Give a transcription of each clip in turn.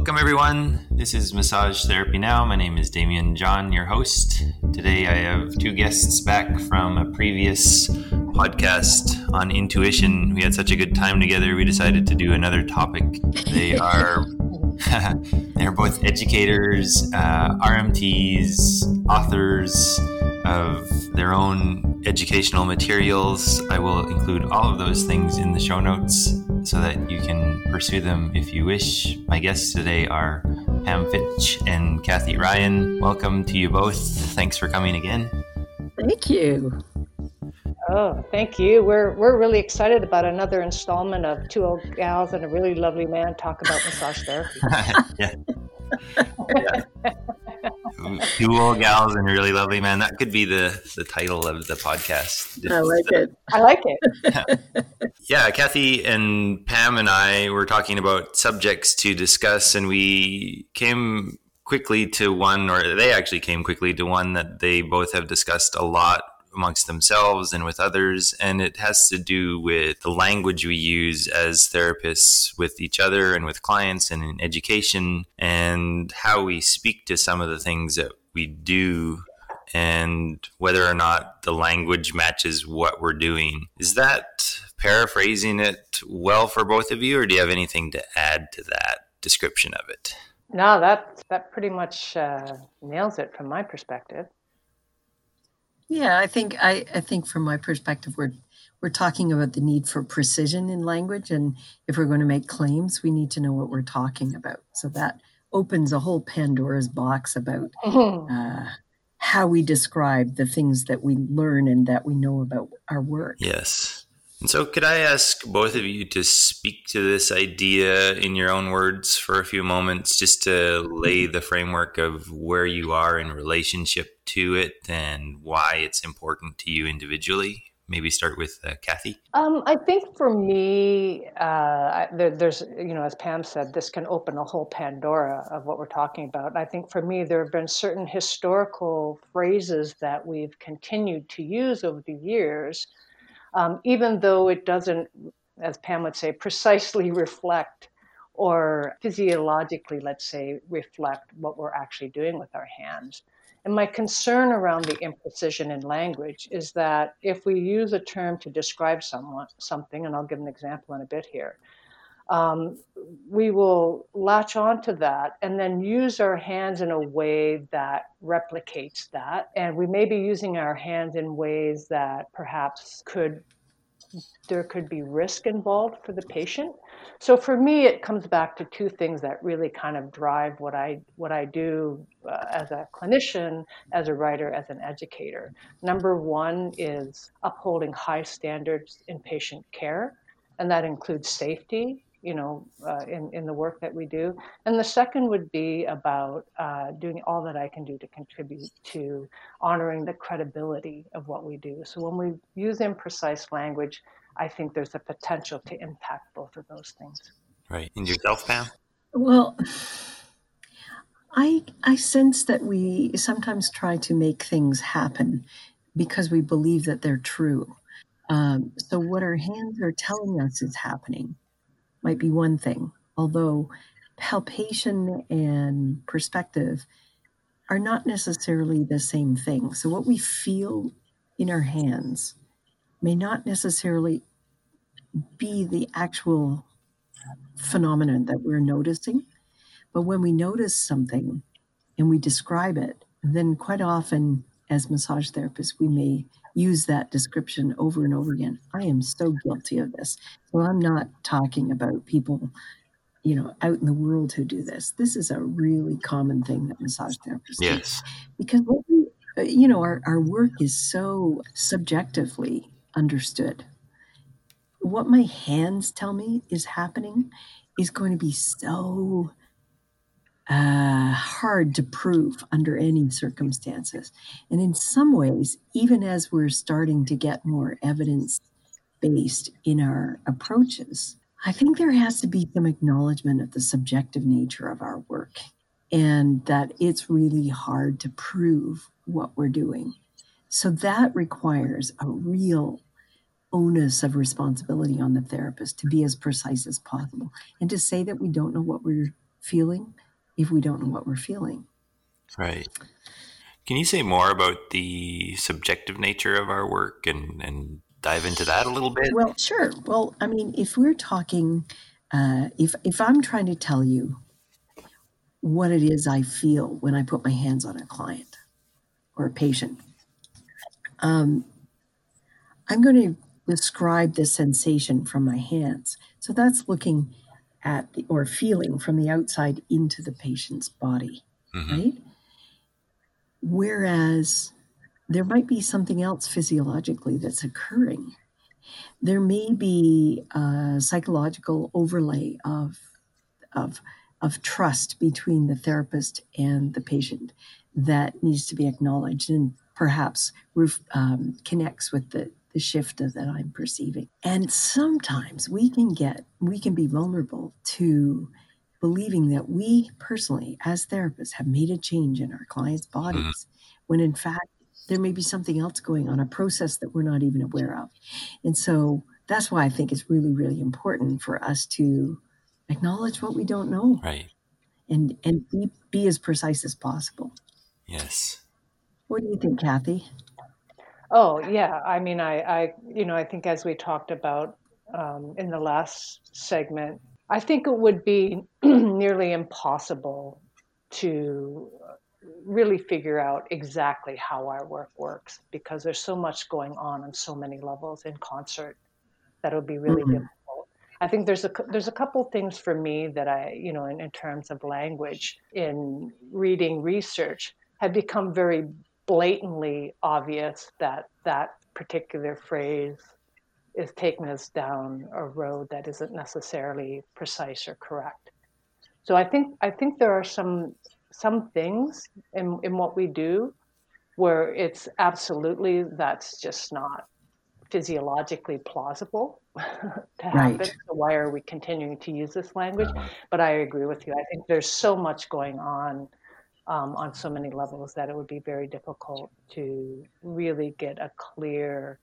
Welcome, everyone. This is Massage Therapy Now. My name is Damien John, your host. Today, I have two guests back from a previous podcast on intuition. We had such a good time together, we decided to do another topic. They are. they're both educators, uh, RMTs, authors of their own educational materials. I will include all of those things in the show notes so that you can pursue them if you wish. My guests today are Pam Fitch and Kathy Ryan. Welcome to you both. Thanks for coming again. Thank you. Oh, thank you. We're we're really excited about another installment of Two Old Gals and a Really Lovely Man talk about massage therapy. yeah. yeah two old gals and really lovely man. That could be the the title of the podcast. I like it. I like it. yeah, Kathy and Pam and I were talking about subjects to discuss, and we came quickly to one, or they actually came quickly to one that they both have discussed a lot amongst themselves and with others. And it has to do with the language we use as therapists with each other and with clients and in education and how we speak to some of the things that we do and whether or not the language matches what we're doing. Is that paraphrasing it well for both of you, or do you have anything to add to that description of it? No, that that pretty much uh, nails it from my perspective. Yeah, I think I, I think from my perspective, we're we're talking about the need for precision in language, and if we're going to make claims, we need to know what we're talking about. So that opens a whole Pandora's box about mm-hmm. uh, how we describe the things that we learn and that we know about our work. Yes. And so, could I ask both of you to speak to this idea in your own words for a few moments, just to lay the framework of where you are in relationship to it and why it's important to you individually? Maybe start with uh, Kathy. Um, I think for me, uh, there, there's, you know, as Pam said, this can open a whole Pandora of what we're talking about. I think for me, there have been certain historical phrases that we've continued to use over the years um, even though it doesn't, as Pam would say, precisely reflect or physiologically, let's say, reflect what we're actually doing with our hands. And my concern around the imprecision in language is that if we use a term to describe someone, something, and I'll give an example in a bit here, um, we will latch onto that and then use our hands in a way that replicates that. And we may be using our hands in ways that perhaps could there could be risk involved for the patient. So for me, it comes back to two things that really kind of drive what I what I do uh, as a clinician, as a writer, as an educator. Number one is upholding high standards in patient care, and that includes safety you know, uh, in, in the work that we do. And the second would be about uh, doing all that I can do to contribute to honoring the credibility of what we do. So when we use imprecise language, I think there's a potential to impact both of those things. Right. And yourself, Pam? Well, I, I sense that we sometimes try to make things happen because we believe that they're true. Um, so what our hands are telling us is happening might be one thing, although palpation and perspective are not necessarily the same thing. So, what we feel in our hands may not necessarily be the actual phenomenon that we're noticing. But when we notice something and we describe it, then quite often as massage therapists, we may use that description over and over again. I am so guilty of this. So I'm not talking about people, you know, out in the world who do this. This is a really common thing that massage therapists yes. do. Because what we, uh, you know, our, our work is so subjectively understood. What my hands tell me is happening is going to be so uh, hard to prove under any circumstances. And in some ways, even as we're starting to get more evidence based in our approaches, I think there has to be some acknowledgement of the subjective nature of our work and that it's really hard to prove what we're doing. So that requires a real onus of responsibility on the therapist to be as precise as possible and to say that we don't know what we're feeling if we don't know what we're feeling. Right. Can you say more about the subjective nature of our work and, and dive into that a little bit? Well, sure. Well, I mean, if we're talking, uh, if if I'm trying to tell you what it is I feel when I put my hands on a client or a patient, um, I'm going to describe the sensation from my hands. So that's looking at the, or feeling from the outside into the patient's body, mm-hmm. right? Whereas there might be something else physiologically that's occurring. There may be a psychological overlay of, of, of trust between the therapist and the patient that needs to be acknowledged and perhaps um, connects with the, the shift that I'm perceiving. And sometimes we can get, we can be vulnerable to believing that we personally, as therapists, have made a change in our clients' bodies, mm-hmm. when in fact, there may be something else going on, a process that we're not even aware of. And so that's why I think it's really, really important for us to acknowledge what we don't know. Right. And and be, be as precise as possible. Yes. What do you think, Kathy? Oh yeah, I mean, I, I, you know, I think as we talked about um, in the last segment, I think it would be nearly impossible to really figure out exactly how our work works because there's so much going on on so many levels in concert that would be really mm-hmm. difficult. I think there's a there's a couple things for me that I you know in, in terms of language in reading research have become very blatantly obvious that that particular phrase is taking us down a road that isn't necessarily precise or correct. So I think I think there are some some things in, in what we do where it's absolutely that's just not physiologically plausible to happen. Right. So why are we continuing to use this language? But I agree with you. I think there's so much going on um, on so many levels that it would be very difficult to really get a clear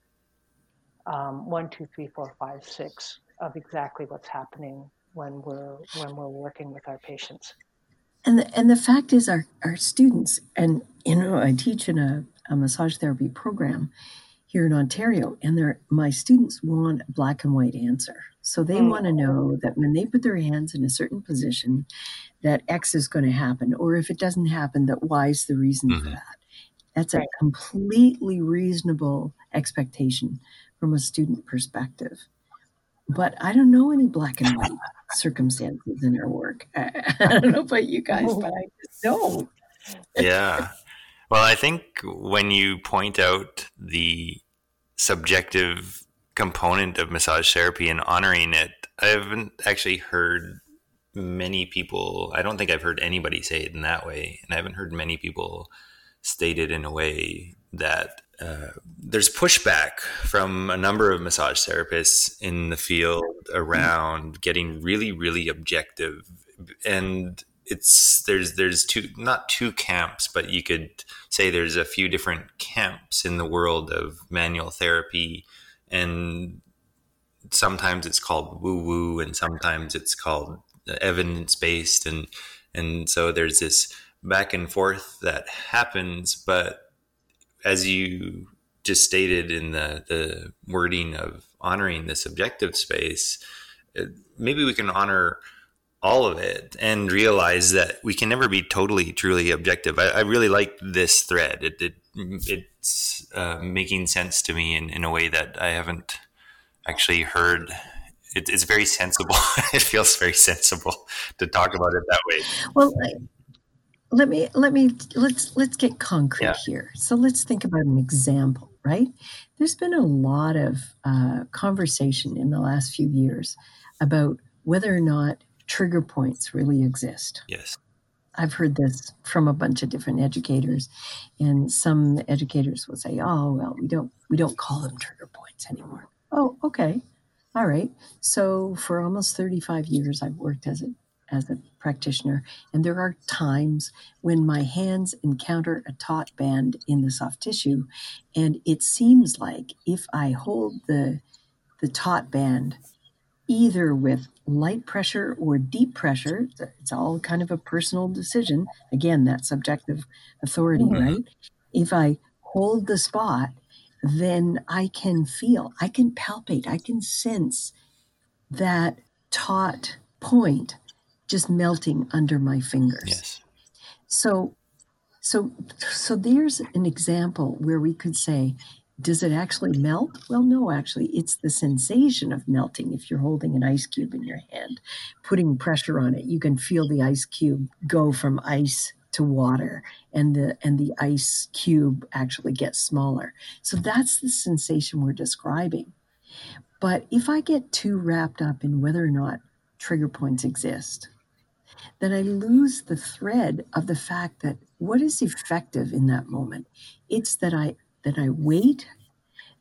um, one, two, three, four, five, six of exactly what's happening when we're when we're working with our patients. And the, and the fact is, our, our students, and you know, I teach in a, a massage therapy program here in Ontario, and they're, my students want a black and white answer. So they mm. want to know that when they put their hands in a certain position, that X is going to happen, or if it doesn't happen, that Y is the reason mm-hmm. for that. That's a completely reasonable expectation from a student perspective. But I don't know any black and white circumstances in our work. I, I don't know about you guys, but I just don't. yeah. Well, I think when you point out the subjective component of massage therapy and honoring it, I haven't actually heard many people, I don't think I've heard anybody say it in that way. And I haven't heard many people state it in a way that uh, there's pushback from a number of massage therapists in the field around getting really, really objective. And it's there's there's two not two camps, but you could say there's a few different camps in the world of manual therapy, and sometimes it's called woo woo, and sometimes it's called evidence based, and and so there's this back and forth that happens, but as you just stated in the, the wording of honoring the subjective space, maybe we can honor all of it and realize that we can never be totally, truly objective. I, I really like this thread. It, it it's uh, making sense to me in, in a way that I haven't actually heard. It, it's very sensible. it feels very sensible to talk about it that way. Well, let me let me let's let's get concrete yeah. here. So let's think about an example, right? There's been a lot of uh, conversation in the last few years about whether or not trigger points really exist. Yes. I've heard this from a bunch of different educators, and some educators will say, "Oh, well, we don't we don't call them trigger points anymore." Oh, okay, all right. So for almost 35 years, I've worked as a as a practitioner. And there are times when my hands encounter a taut band in the soft tissue. And it seems like if I hold the, the taut band either with light pressure or deep pressure. It's all kind of a personal decision. Again, that subjective authority, mm-hmm. right? If I hold the spot, then I can feel, I can palpate, I can sense that taut point just melting under my fingers. Yes. So so so there's an example where we could say does it actually melt? Well, no, actually, it's the sensation of melting. If you're holding an ice cube in your hand, putting pressure on it, you can feel the ice cube go from ice to water and the and the ice cube actually gets smaller. So that's the sensation we're describing. But if I get too wrapped up in whether or not trigger points exist, then I lose the thread of the fact that what is effective in that moment? It's that I that I wait,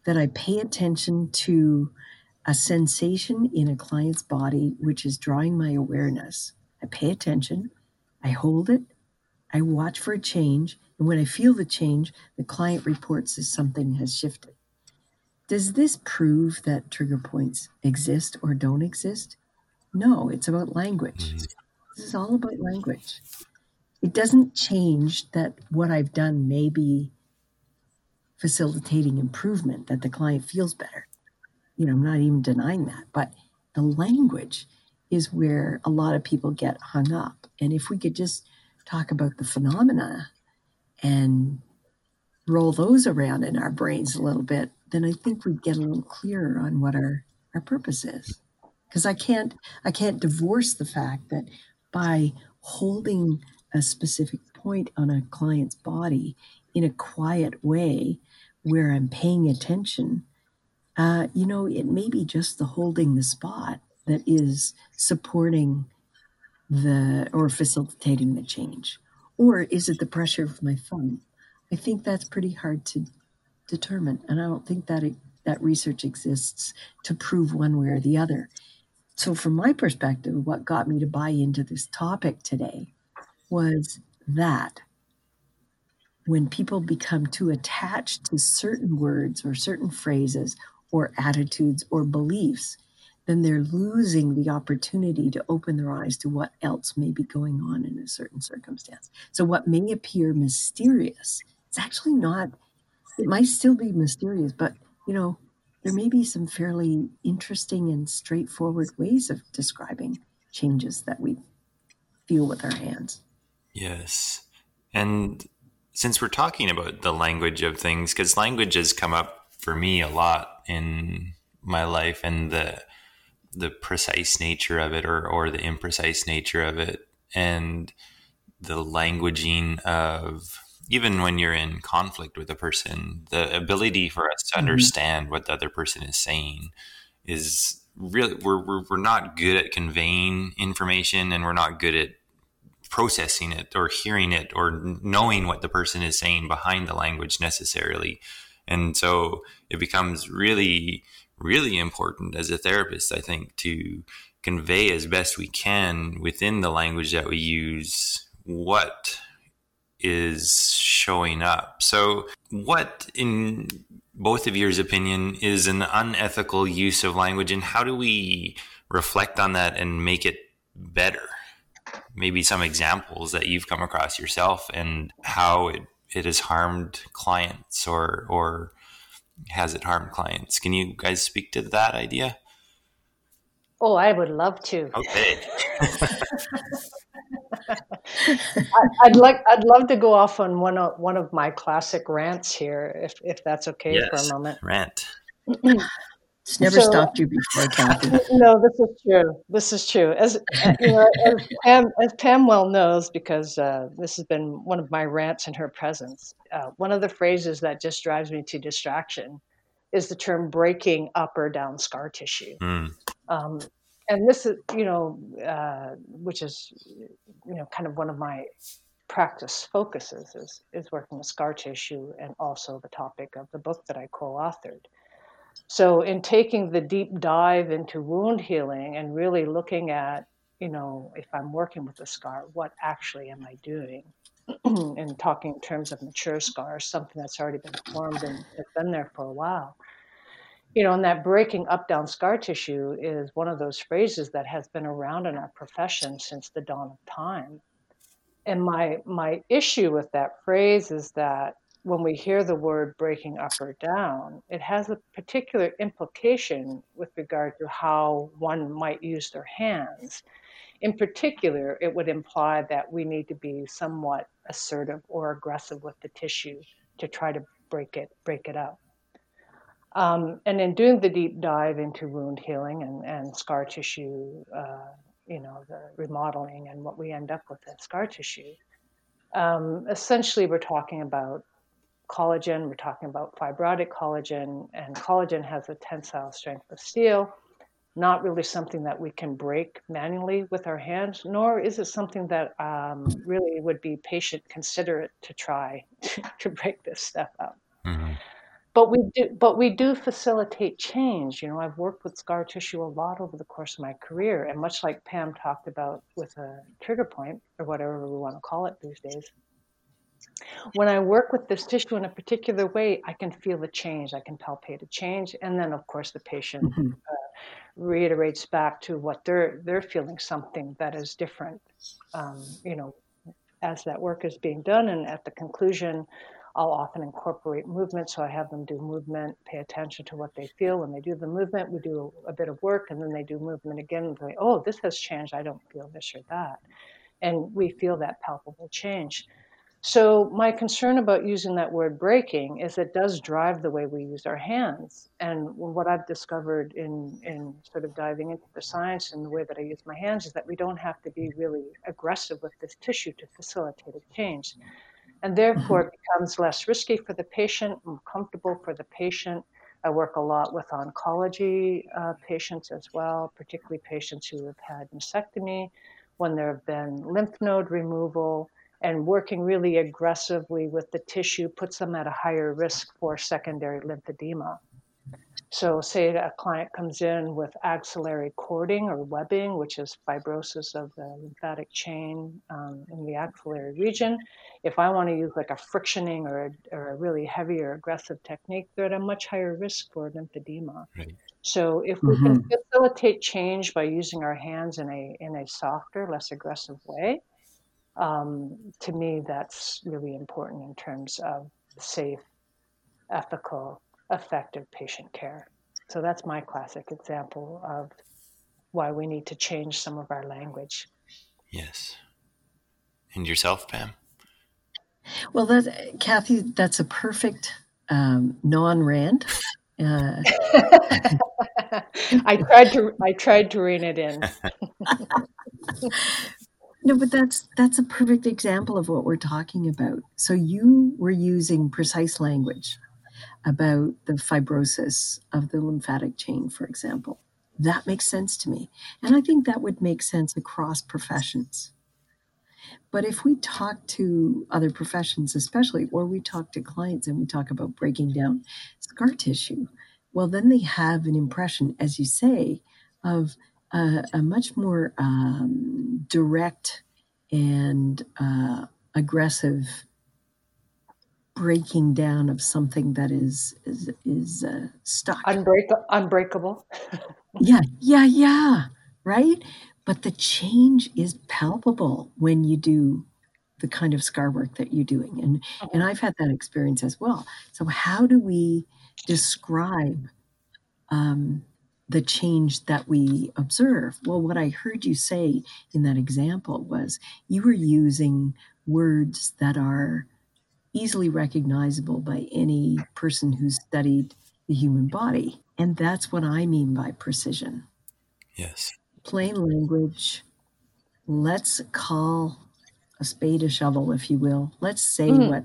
that I pay attention to a sensation in a client's body which is drawing my awareness. I pay attention, I hold it, I watch for a change, and when I feel the change, the client reports that something has shifted. Does this prove that trigger points exist or don't exist? No, it's about language. Mm-hmm. This is all about language. It doesn't change that what I've done may be facilitating improvement, that the client feels better. You know, I'm not even denying that, but the language is where a lot of people get hung up. And if we could just talk about the phenomena and roll those around in our brains a little bit, then I think we'd get a little clearer on what our, our purpose is. Because I can't I can't divorce the fact that by holding a specific point on a client's body in a quiet way where I'm paying attention, uh, you know, it may be just the holding the spot that is supporting the or facilitating the change? Or is it the pressure of my thumb? I think that's pretty hard to determine. And I don't think that it, that research exists to prove one way or the other. So, from my perspective, what got me to buy into this topic today was that when people become too attached to certain words or certain phrases or attitudes or beliefs, then they're losing the opportunity to open their eyes to what else may be going on in a certain circumstance. So, what may appear mysterious, it's actually not, it might still be mysterious, but you know, there may be some fairly interesting and straightforward ways of describing changes that we feel with our hands. Yes. And since we're talking about the language of things, because language has come up for me a lot in my life and the the precise nature of it or or the imprecise nature of it and the languaging of even when you're in conflict with a person the ability for us to mm-hmm. understand what the other person is saying is really we're, we're we're not good at conveying information and we're not good at processing it or hearing it or knowing what the person is saying behind the language necessarily and so it becomes really really important as a therapist, I think, to convey as best we can within the language that we use what is showing up. So, what, in both of yours opinion, is an unethical use of language, and how do we reflect on that and make it better? Maybe some examples that you've come across yourself and how it, it has harmed clients or or has it harmed clients? Can you guys speak to that idea? Oh, I would love to. Okay. I'd like I'd love to go off on one of one of my classic rants here, if if that's okay yes, for a moment. Rant. It's never so, stopped you before, Kathy. No, this is true. This is true. As you know, as Pam, as Pam well knows, because uh, this has been one of my rants in her presence. Uh, one of the phrases that just drives me to distraction is the term breaking up or down scar tissue. Mm. Um, and this is, you know, uh, which is, you know, kind of one of my practice focuses is is working with scar tissue and also the topic of the book that I co-authored. So, in taking the deep dive into wound healing and really looking at, you know, if I'm working with a scar, what actually am I doing? and talking in terms of mature scars, something that's already been formed and has been there for a while, you know, and that breaking up down scar tissue is one of those phrases that has been around in our profession since the dawn of time. And my my issue with that phrase is that when we hear the word breaking up or down, it has a particular implication with regard to how one might use their hands. In particular, it would imply that we need to be somewhat assertive or aggressive with the tissue to try to break it break it up. Um, and in doing the deep dive into wound healing and, and scar tissue, uh, you know, the remodeling and what we end up with in scar tissue, um, essentially we're talking about collagen, we're talking about fibrotic collagen, and collagen has a tensile strength of steel, not really something that we can break manually with our hands, nor is it something that um, really would be patient considerate to try to break this stuff up. Mm-hmm but we do but we do facilitate change you know i've worked with scar tissue a lot over the course of my career and much like pam talked about with a trigger point or whatever we want to call it these days when i work with this tissue in a particular way i can feel the change i can palpate a change and then of course the patient mm-hmm. uh, reiterates back to what they're they're feeling something that is different um, you know as that work is being done and at the conclusion I'll often incorporate movement. So I have them do movement, pay attention to what they feel. When they do the movement, we do a, bit of work and then they do movement again and say, oh, this has changed. I don't feel this or that. And we feel that palpable change. So my concern about using that word breaking is it does drive the way we use our hands. And what I've discovered in, in sort of diving into the science and the way that I use my hands is that we don't have to be really aggressive with this tissue to facilitate a change and therefore it becomes less risky for the patient, more comfortable for the patient. I work a lot with oncology uh, patients as well, particularly patients who have had mastectomy, when there have been lymph node removal, and working really aggressively with the tissue puts them at a higher risk for secondary lymphedema. So, say a client comes in with axillary cording or webbing, which is fibrosis of the lymphatic chain um, in the axillary region. If I want to use like a frictioning or a, or a really heavy or aggressive technique, they're at a much higher risk for lymphedema. Right. So, if we mm-hmm. can facilitate change by using our hands in a in a softer, less aggressive way, um, to me, that's really important in terms of safe, ethical effective patient care. So that's my classic example of why we need to change some of our language. Yes. And yourself, Pam? Well, that Kathy, that's a perfect um, non-rant. Uh, I tried to I tried to rein it in. no, but that's that's a perfect example of what we're talking about. So you were using precise language about the fibrosis of the lymphatic chain, for example. That makes sense to me. And I think that would make sense across professions. But if we talk to other professions, especially, or we talk to clients and we talk about breaking down scar tissue, well, then they have an impression, as you say, of a, a much more um, direct and uh, aggressive breaking down of something that is is is uh, stuck. Unbreak- unbreakable? Yeah yeah yeah right? But the change is palpable when you do the kind of scar work that you're doing. And uh-huh. and i've had that experience as well. So how do we describe um, the change that we observe well what i heard you say in that example was you were using words that are easily recognizable by any person who's studied the human body. And that's what I mean by precision. Yes. Plain language. Let's call a spade a shovel, if you will. Let's say mm. what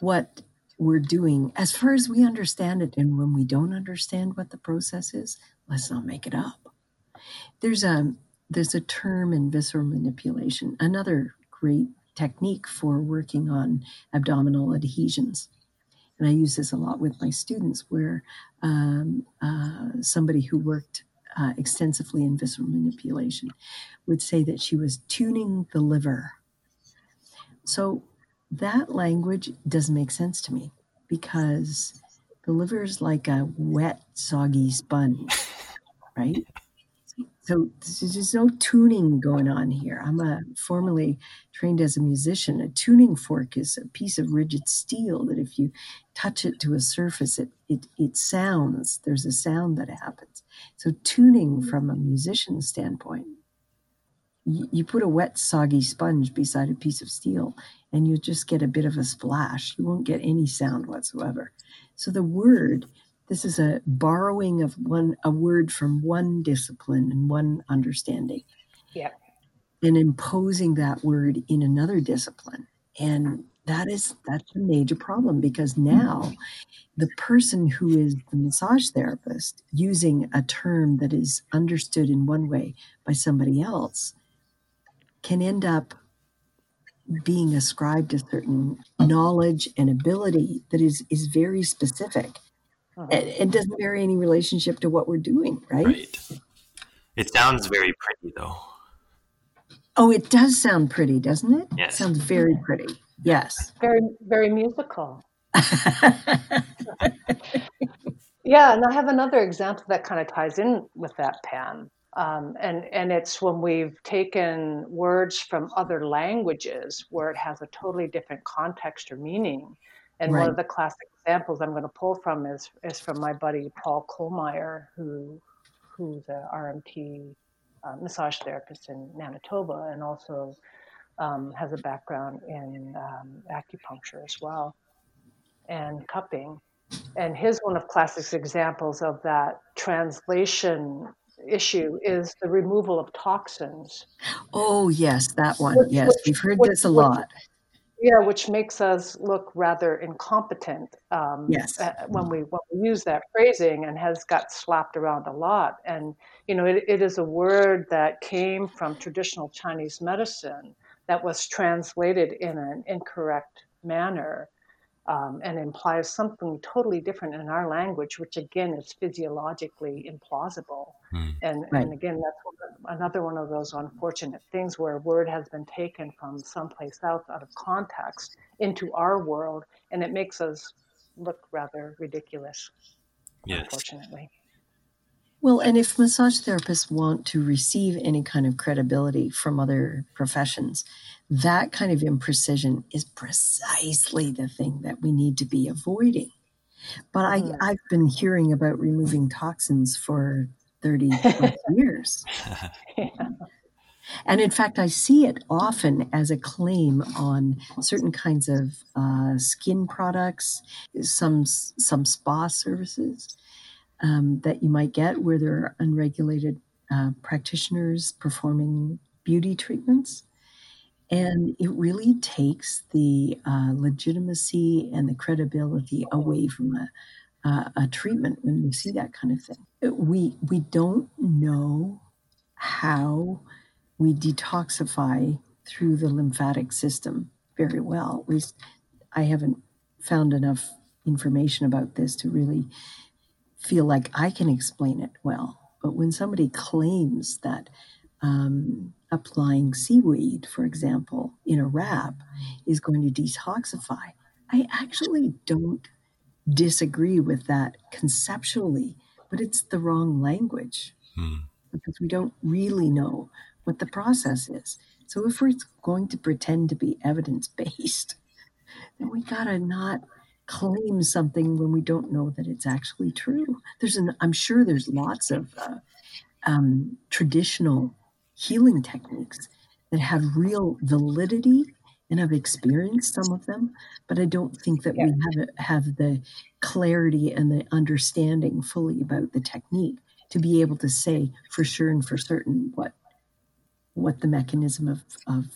what we're doing as far as we understand it. And when we don't understand what the process is, let's not make it up. There's a there's a term in visceral manipulation, another great technique for working on abdominal adhesions. And I use this a lot with my students, where um, uh, somebody who worked uh, extensively in visceral manipulation would say that she was tuning the liver. So that language doesn't make sense to me because The liver is like a wet, soggy sponge, right? So there's no tuning going on here. I'm a formerly trained as a musician. A tuning fork is a piece of rigid steel that if you touch it to a surface, it it it sounds. There's a sound that happens. So tuning from a musician's standpoint, you, you put a wet, soggy sponge beside a piece of steel, and you just get a bit of a splash. You won't get any sound whatsoever. So the word this is a borrowing of one a word from one discipline and one understanding. Yeah. And imposing that word in another discipline. And that is that's a major problem because now the person who is the massage therapist using a term that is understood in one way by somebody else can end up being ascribed a certain knowledge and ability that is is very specific uh-huh. It, it, doesn't bear any relationship to what we're doing, right? Right. It sounds very pretty, though. Oh, it does sound pretty, doesn't it? Yes. It sounds very pretty. Yes. Very, very musical. yeah, and I have another example that kind of ties in with that, Pam. Um, and and it's when we've taken words from other languages where it has a totally different context or meaning. And right. one of the classic examples I'm going to pull from is is from my buddy Paul Kohlmeyer, who who's a RMT uh, massage therapist in Manitoba, and also um, has a background in um, acupuncture as well, and cupping. And his one of classic examples of that translation issue is the removal of toxins. Oh yes, that one. Which, yes, which, we've heard which, this a lot. Yeah, which makes us look rather incompetent. Um, yes. Uh, when we when we use that phrasing and has got slapped around a lot, and you know, it, it is a word that came from traditional Chinese medicine that was translated in an incorrect manner um, and implies something totally different in our language, which again is physiologically implausible. Mm. And, right. and again, that's another one of those unfortunate things where a word has been taken from someplace else out of context into our world, and it makes us look rather ridiculous, yes. unfortunately. Well, and if massage therapists want to receive any kind of credibility from other professions, that kind of imprecision is precisely the thing that we need to be avoiding. But I, mm. I've been hearing about removing toxins for 30 years. yeah. And in fact, I see it often as a claim on certain kinds of uh, skin products, some some spa services um, that you might get where there are unregulated uh, practitioners performing beauty treatments. And it really takes the uh, legitimacy and the credibility away from a, uh, a treatment when you see that kind of thing. We, we don't know how we detoxify through the lymphatic system very well. At least I haven't found enough information about this to really feel like I can explain it well. But when somebody claims that um, applying seaweed, for example, in a wrap is going to detoxify, I actually don't disagree with that conceptually, but it's the wrong language hmm. because we don't really know what the process is. So if we're going to pretend to be evidence based, then we gotta not claim something when we don't know that it's actually true. There's an, I'm sure there's lots of uh, um, traditional healing techniques that have real validity and I've experienced some of them, but I don't think that yeah. we have have the clarity and the understanding fully about the technique to be able to say for sure and for certain what what the mechanism of of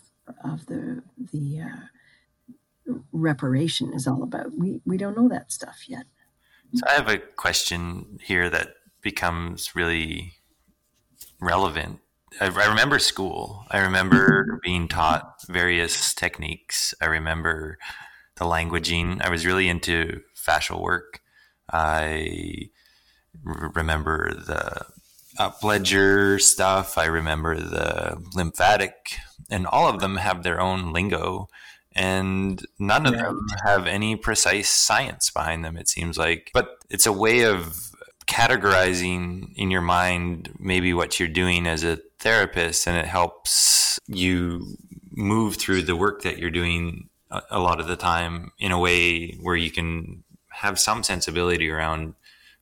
of the the uh, reparation is all about. We we don't know that stuff yet. So I have a question here that becomes really relevant. I, I remember school. I remember being taught various techniques. I remember the languaging. I was really into fascial work. I remember the upledger stuff. I remember the lymphatic, and all of them have their own lingo and none of them have any precise science behind them, it seems like. But it's a way of categorizing in your mind maybe what you're doing as a therapist, and it helps you move through the work that you're doing a lot of the time in a way where you can have some sensibility around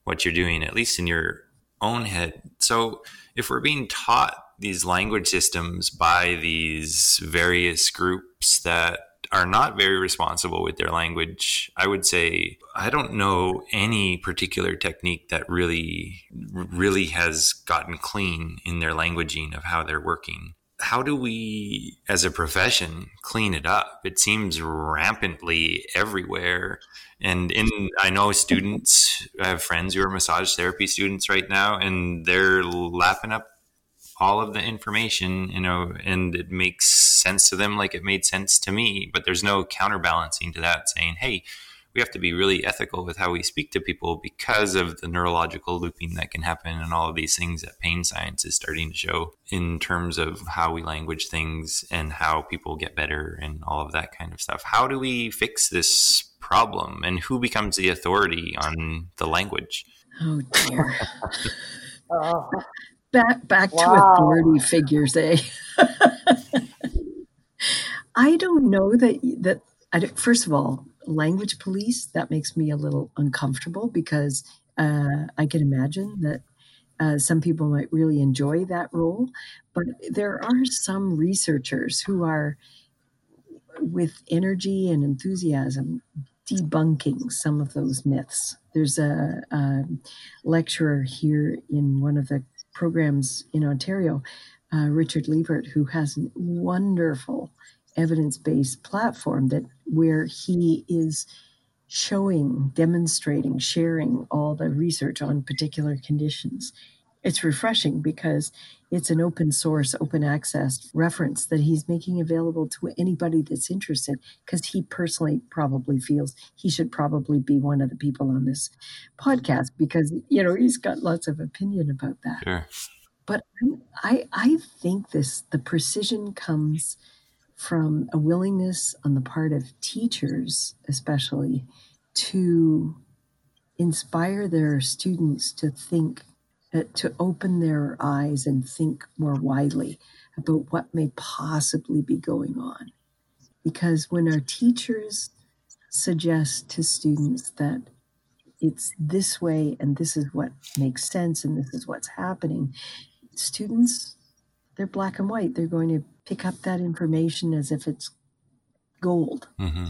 what you're doing, at least in your own head. So if we're being taught these language systems by these various groups that are not very responsible with their language. I would say I don't know any particular technique that really really has gotten clean in their languaging of how they're working. How do we as a profession clean it up? It seems rampantly everywhere. And in I know students, I have friends who are massage therapy students right now and they're lapping up all of the information, you know, and it makes sense to them like it made sense to me. But there's no counterbalancing to that saying, hey, we have to be really ethical with how we speak to people because of the neurological looping that can happen and all of these things that pain science is starting to show in terms of how we language things and how people get better and all of that kind of stuff. How do we fix this problem and who becomes the authority on the language? Oh dear. oh back back wow. to authority figures, eh? I don't know that that. I, first of all, language police that makes me a little uncomfortable because uh, I can imagine that uh, some people might really enjoy that role, but there are some researchers who are with energy and enthusiasm debunking some of those myths. There's a, a lecturer here in one of the programs in Ontario, uh, Richard Lebert, who has a wonderful evidence-based platform that where he is showing, demonstrating, sharing all the research on particular conditions. It's refreshing because it's an open source, open access reference that he's making available to anybody that's interested because he personally probably feels he should probably be one of the people on this podcast because, you know, he's got lots of opinion about that. Sure. But I, I think this, the precision comes from a willingness on the part of teachers, especially, to inspire their students to think to open their eyes and think more widely about what may possibly be going on. Because when our teachers suggest to students that it's this way and this is what makes sense and this is what's happening, students, they're black and white. They're going to pick up that information as if it's gold. Mm-hmm.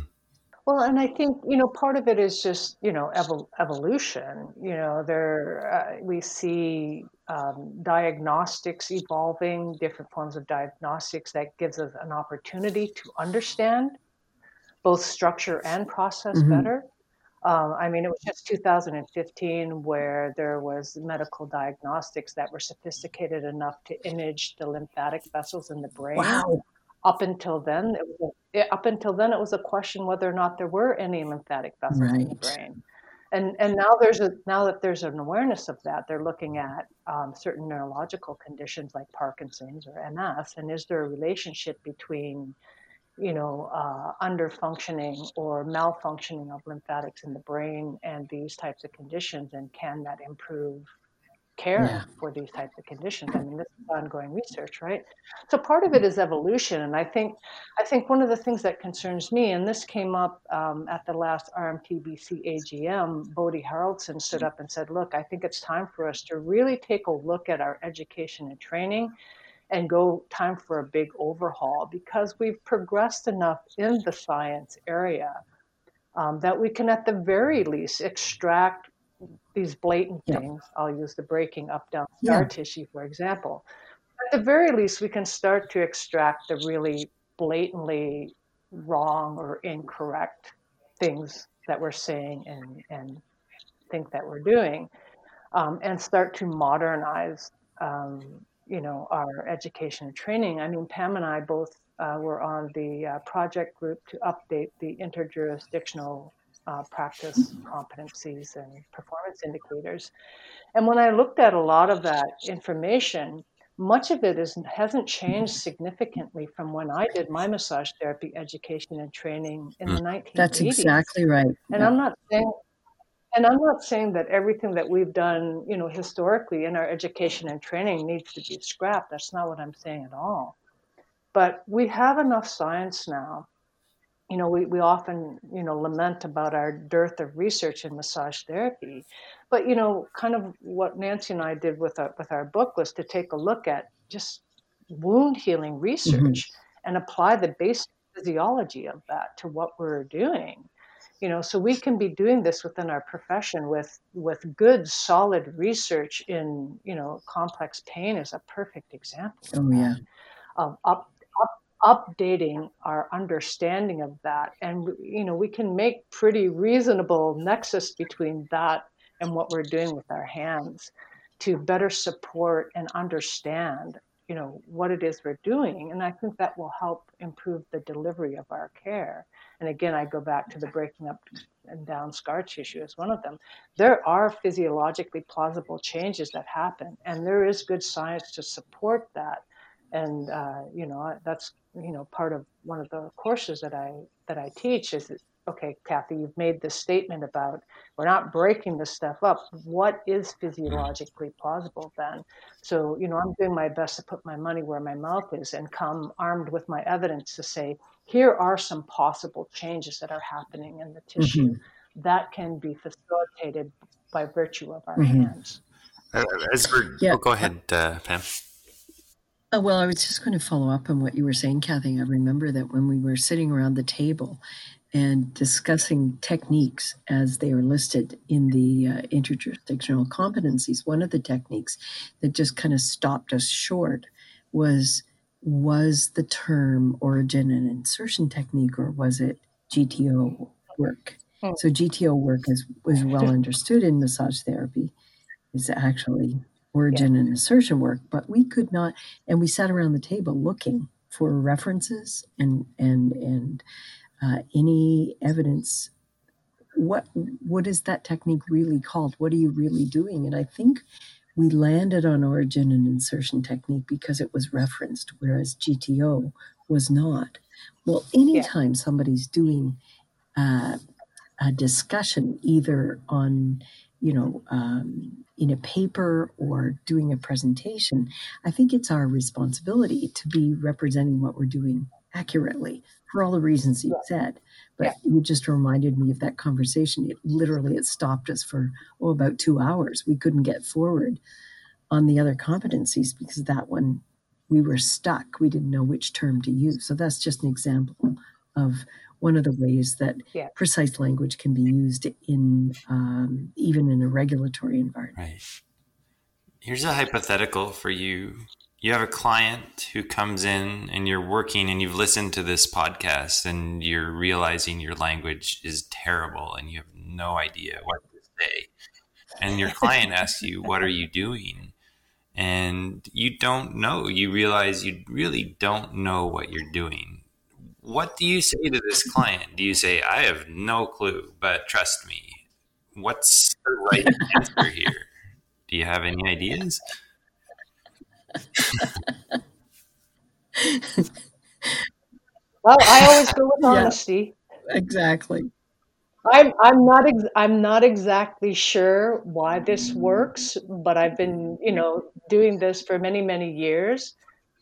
Well, and I think you know part of it is just you know evol- evolution. You know, there uh, we see um, diagnostics evolving, different forms of diagnostics that gives us an opportunity to understand both structure and process mm-hmm. better. Um, I mean, it was just 2015 where there was medical diagnostics that were sophisticated enough to image the lymphatic vessels in the brain. Wow up until then, it was a, up until then it was a question whether or not there were any lymphatic vessels right. in the brain. And and now there's a now that there's an awareness of that, they're looking at um, certain neurological conditions like Parkinson's or MS, and is there a relationship between you know, uh, under functioning or malfunctioning of lymphatics in the brain and these types of conditions, and can that improve care yeah. for these types of conditions. I mean, this is ongoing research, right? So part of it is evolution, and I think I think one of the things that concerns me, and this came up um, at the last RMTBC AGM, Bodhi Haraldsson stood up and said, "Look, I think it's time for us to really take a look at our education and training." And go time for a big overhaul because we've progressed enough in the science area um, that we can, at the very least, extract these blatant yeah. things. I'll use the breaking up down scar yeah. tissue, for example. At the very least, we can start to extract the really blatantly wrong or incorrect things that we're saying and, and think that we're doing, um, and start to modernize, um, you know, our education and training. I mean, Pam and I both uh, were on the uh, project group to update the interjurisdictional uh, practice competencies and performance indicators. And when I looked at a lot of that information, much of it is hasn't changed significantly from when I did my massage therapy education and training in the 1980s. Mm. That's exactly right. And Yeah. I'm not saying and I'm not saying that everything that we've done, you know, historically in our education and training needs to be scrapped. That's not what I'm saying at all. But we have enough science now. You know, we, we often, you know, lament about our dearth of research in massage therapy. But, you know, kind of what Nancy and I did with our with our book was to take a look at just wound healing research mm-hmm. and apply the basic physiology of that to what we're doing you know so we can be doing this within our profession with with good solid research in you know complex pain is a perfect example Oh, yeah. of um, up, up updating our understanding of that. And you know we can make pretty reasonable nexus between that and what we're doing with our hands to better support and understand you know what it is we're doing. And i think that will help improve the delivery of our care. And again i go back to the breaking up and down scar tissue as one of them. There are physiologically plausible changes that happen and there is good science to support that and uh, you know that's you know part of one of the courses that i that i teach is that, okay kathy you've made this statement about we're not breaking this stuff up what is physiologically plausible then so you know i'm doing my best to put my money where my mouth is and come armed with my evidence to say here are some possible changes that are happening in the tissue Mhm. that can be facilitated by virtue of our Mhm. hands Uh, As we're, Yeah. oh, go ahead, uh, Pam. Oh, well, I was just going to follow up on what you were saying, Kathy. I remember that when we were sitting around the table and discussing techniques as they are listed in the uh, interjurisdictional competencies, one of the techniques that just kind of stopped us short was was the term origin and insertion technique, or was it GTO work? Hmm. So GTO work is was well understood in massage therapy. Is actually origin and insertion work, but we could not and we sat around the table looking for references and and and uh, any evidence. What what is that technique really called? What are you really doing? And i think we landed on origin and insertion technique because it was referenced whereas gto was not. Well anytime somebody's doing uh, a discussion either on you know um, in a paper or doing a presentation i think it's our responsibility to be representing what we're doing accurately for all the reasons you said. But Yeah. you just reminded me of that conversation. It literally it stopped us for oh about two hours. We couldn't get forward on the other competencies because that one we were stuck. We didn't know which term to use. So that's just an example of one of the ways that Yeah. precise language can be used in um, even in a regulatory environment. Right. Here's a hypothetical for you. You have a client who comes in and you're working and you've listened to this podcast and you're realizing your language is terrible and you have no idea what to say. And your client asks you, What are you doing? And you don't know. You realize you really don't know what you're doing. What do you say to this client? Do you say, I have no clue, but trust me? What's the right answer here? Do you have any ideas? well i always go with Yeah. honesty Exactly. I'm I'm not ex- I'm not exactly sure why this works, but I've been you know doing this for many many years.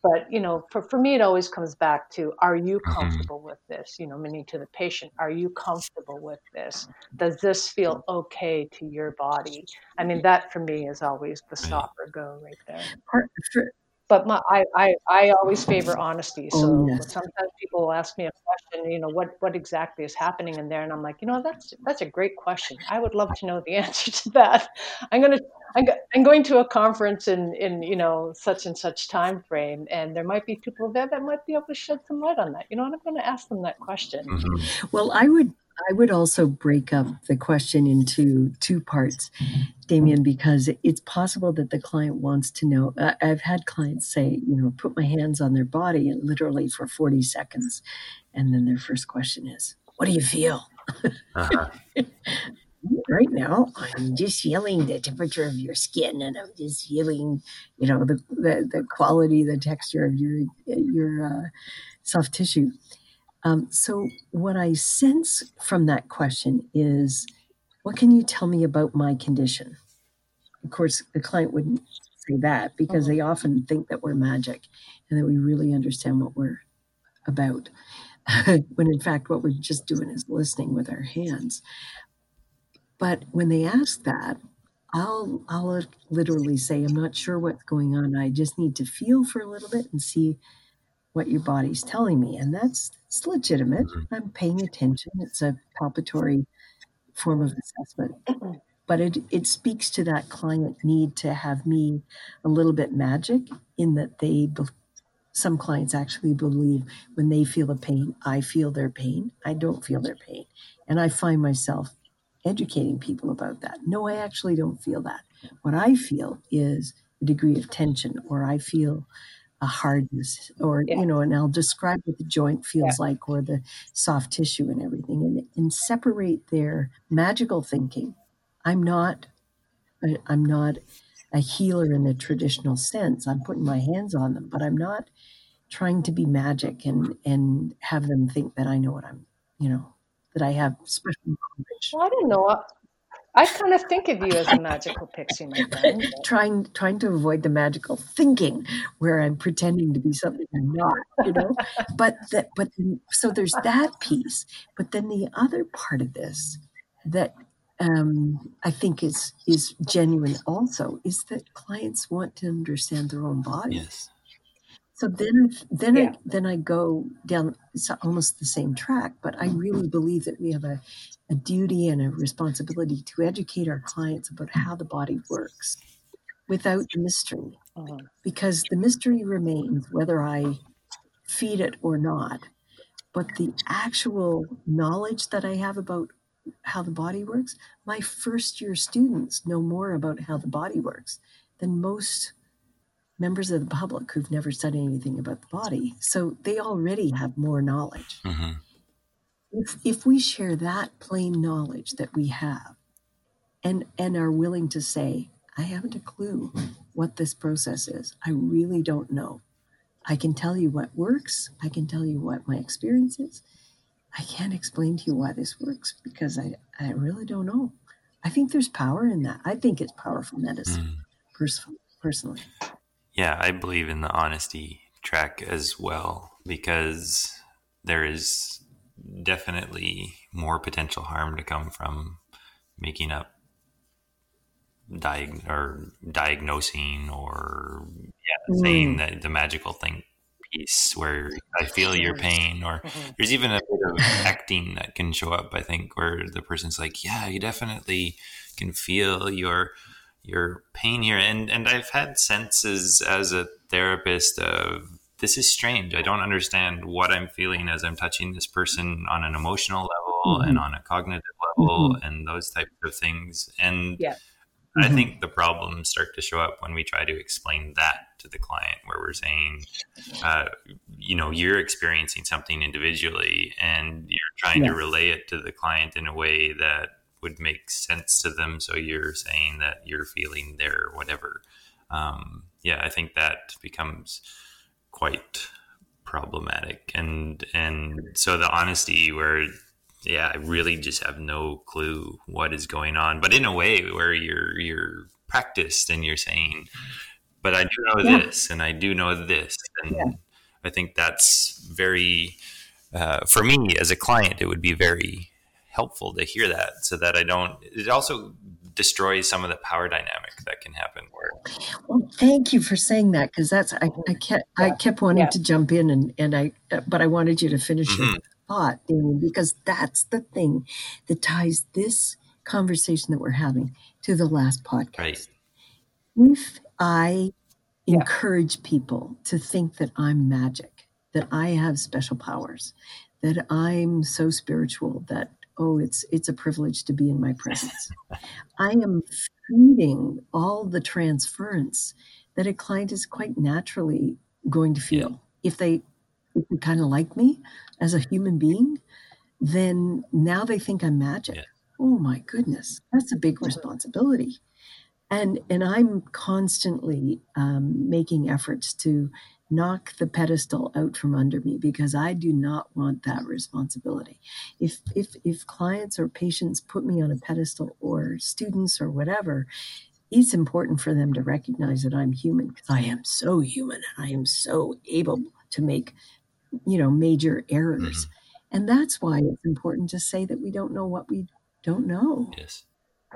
But you know, for for me, it always comes back to: Are you Mhm. comfortable with this? You know, meaning to the patient, are you comfortable with this? Does this feel okay to your body? I mean, that for me is always the stop or go right there. For, But my, I, I, I always favor honesty. Oh, So yes. sometimes people will ask me a question, you know, what, what exactly is happening in there? And I'm like, you know, that's, that's a great question. I would love to know the answer to that. I'm going to, I'm, go- I'm going to a conference in, in, you know, such and such time frame. And there might be people there that might be able to shed some light on that. You know, and I'm going to ask them that question. Mhm. well, I would I would also break up the question into two parts, Damien, because it's possible that the client wants to know. I- I've had clients say, you know, put my hands on their body and literally for 40 seconds. And then their first question is, what do you feel? Uh-huh. right now I'm just feeling the temperature of your skin and I'm just feeling, you know, the, the, the quality, the texture of your, your uh, soft tissue. Um, so what I sense from that question is, what can you tell me about my condition? Of course, the client wouldn't say that because they often think that we're magic and that we really understand what we're about. when in fact, what we're just doing is listening with our hands. But when they ask that, I'll I'll literally say, I'm not sure what's going on. I just need to feel for a little bit and see what your body's telling me. And that's it's legitimate. Mm-hmm. I'm paying attention. It's a palpatory form of assessment. But it, it speaks to that client need to have me a little bit magic in that they some clients actually believe when they feel a pain, I feel their pain. I don't feel their pain. And I find myself educating people about that. No, I actually don't feel that. What I feel is a degree of tension, or I feel a hardness, or, yeah. you know, and I'll describe what the joint feels yeah. like, or the soft tissue and everything, and, and separate their magical thinking. I'm not, I'm not a healer in the traditional sense. I'm putting my hands on them, but I'm not trying to be magic and and have them think that I know what I'm, you know, that I have special knowledge. Well, I don't know. I kind of think of you as a magical pixie, my friend. trying trying to avoid the magical thinking where I'm pretending to be something I'm not, you know. but that but so there's that piece. But then the other part of this that um, I think is is genuine also is that clients want to understand their own body. Yes. So then, then yeah. I then I go down it's almost the same track, but I really believe that we have a, a duty and a responsibility to educate our clients about how the body works without the mystery, because the mystery remains whether I feed it or not. But the actual knowledge that I have about how the body works, my first year students know more about how the body works than most members of the public who've never studied anything about the body. So they already have more knowledge. Mm-hmm. If, if we share that plain knowledge that we have and, and are willing to say, I haven't a clue what this process is, I really don't know. I can tell you what works, I can tell you what my experience is. I can't explain to you why this works because I, I really don't know. I think there's power in that. I think it's powerful medicine, mm. pers- personally yeah, I believe in the honesty track as well because there is definitely more potential harm to come from making up diag- or diagnosing or yeah, mm. saying that the magical thing piece where I feel your pain or mm-hmm. there's even a bit of acting that can show up I think where the person's like yeah you definitely can feel your your pain here and and i've had senses as a therapist of this is strange i don't understand what i'm feeling as i'm touching this person on an emotional level mm-hmm. and on a cognitive level mm-hmm. and those types of things and yeah. mm-hmm. i think the problems start to show up when we try to explain that to the client where we're saying uh, you know you're experiencing something individually and you're trying to relay it to the client in a way that would make sense to them. So you're saying that you're feeling their whatever. Um, yeah, I think that becomes quite problematic. And and so the honesty where yeah, I really just have no clue what is going on. But in a way where you're you're practiced and you're saying, but I do know yeah. this and I do know this. And yeah. I think that's very uh, for me as a client, it would be very helpful to hear that so that I don't, it also destroys some of the power dynamic that can happen where well thank you for saying that because that's I, I kept yeah. I kept wanting yeah. to jump in and and I but I wanted you to finish mm-hmm. your thought Damien, because that's the thing that ties this conversation that we're having to the last podcast right. if I yeah. encourage people to think that I'm magic that I have special powers that I'm so spiritual that oh, it's it's a privilege to be in my presence. I am feeding all the transference that a client is quite naturally going to feel. Yeah. If they if they kind of like me as a human being, then now they think I'm magic. Yeah. oh my goodness, that's a big responsibility. And, and I'm constantly um, making efforts to knock the pedestal out from under me because I do not want that responsibility. If if if clients or patients put me on a pedestal or students or whatever, it's important for them to recognize that I'm human because I am so human and I am so able to make you know major errors. Mm-hmm. And that's why it's important to say that we don't know what we don't know. Yes.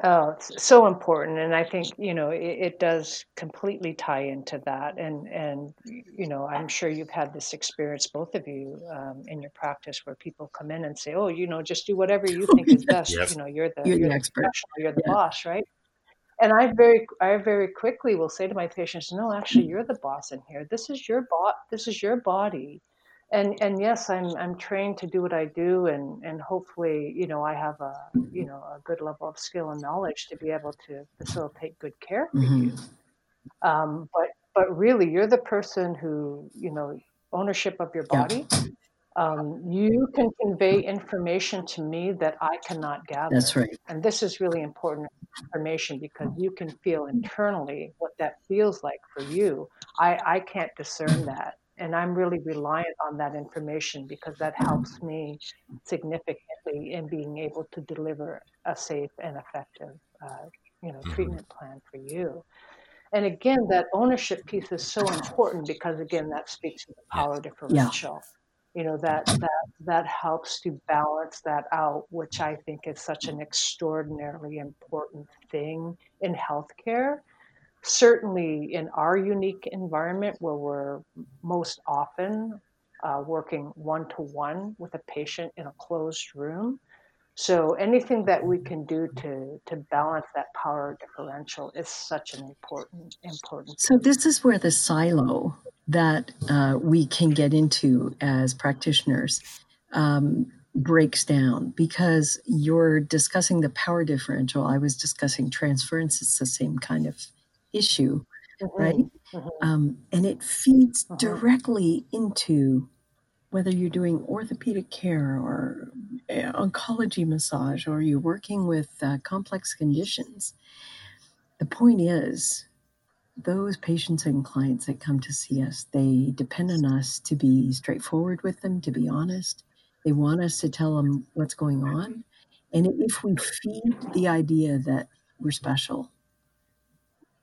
Oh, it's so important, and I think you know it, it does completely tie into that. And and you know, I'm sure you've had this experience, both of you, um, in your practice, where people come in and say, "Oh, you know, just do whatever you think is best. Yes. You know, you're the you're, you're the expert, you're the yeah. boss, right?" And I very I very quickly will say to my patients, "No, actually, you're the boss in here. This is your bot. This is your body." And and yes i'm i'm trained to do what i do and and hopefully you know i have a you know a good level of skill and knowledge to be able to facilitate good care for mm-hmm. you. Um, but but really you're the person who you know ownership of your body. Yeah. um, you can convey information to me that i cannot gather. That's right. And this is really important information because you can feel internally what that feels like for you. I i can't discern that and I'm really reliant on that information because that helps me significantly in being able to deliver a safe and effective, uh, you know, mm-hmm. treatment plan for you. And again, that ownership piece is so important because again, that speaks to the power differential. Yeah. You know that that that helps to balance that out, which I think is such an extraordinarily important thing in healthcare certainly in our unique environment where we're most often uh, working one to one with a patient in a closed room. So anything that we can do to to balance that power differential is such an important important. So this is where the silo that uh, we can get into as practitioners um, breaks down because you're discussing the power differential. I was discussing transference. It's the same kind of issue, mm-hmm. right? Mm-hmm. Um, and it feeds uh-huh. directly into whether you're doing orthopedic care or uh, oncology massage or you're working with uh, complex conditions. The point is, those patients and clients that come to see us, they depend on us to be straightforward with them, to be honest. They want us to tell them what's going on. And if we feed the idea that we're special,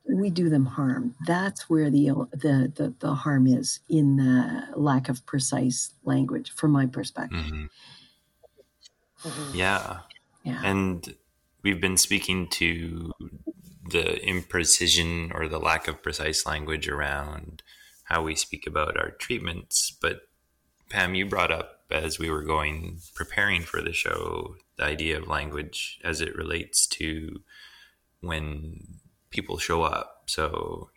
we do them harm. That's where the, the the the, harm is in the lack of precise language, from my perspective. Mm-hmm. Mm-hmm. Yeah. yeah, and we've been speaking to the imprecision or the lack of precise language around how we speak about our treatments. But Pam, you brought up as we were going preparing for the show the idea of language as it relates to when people show up. So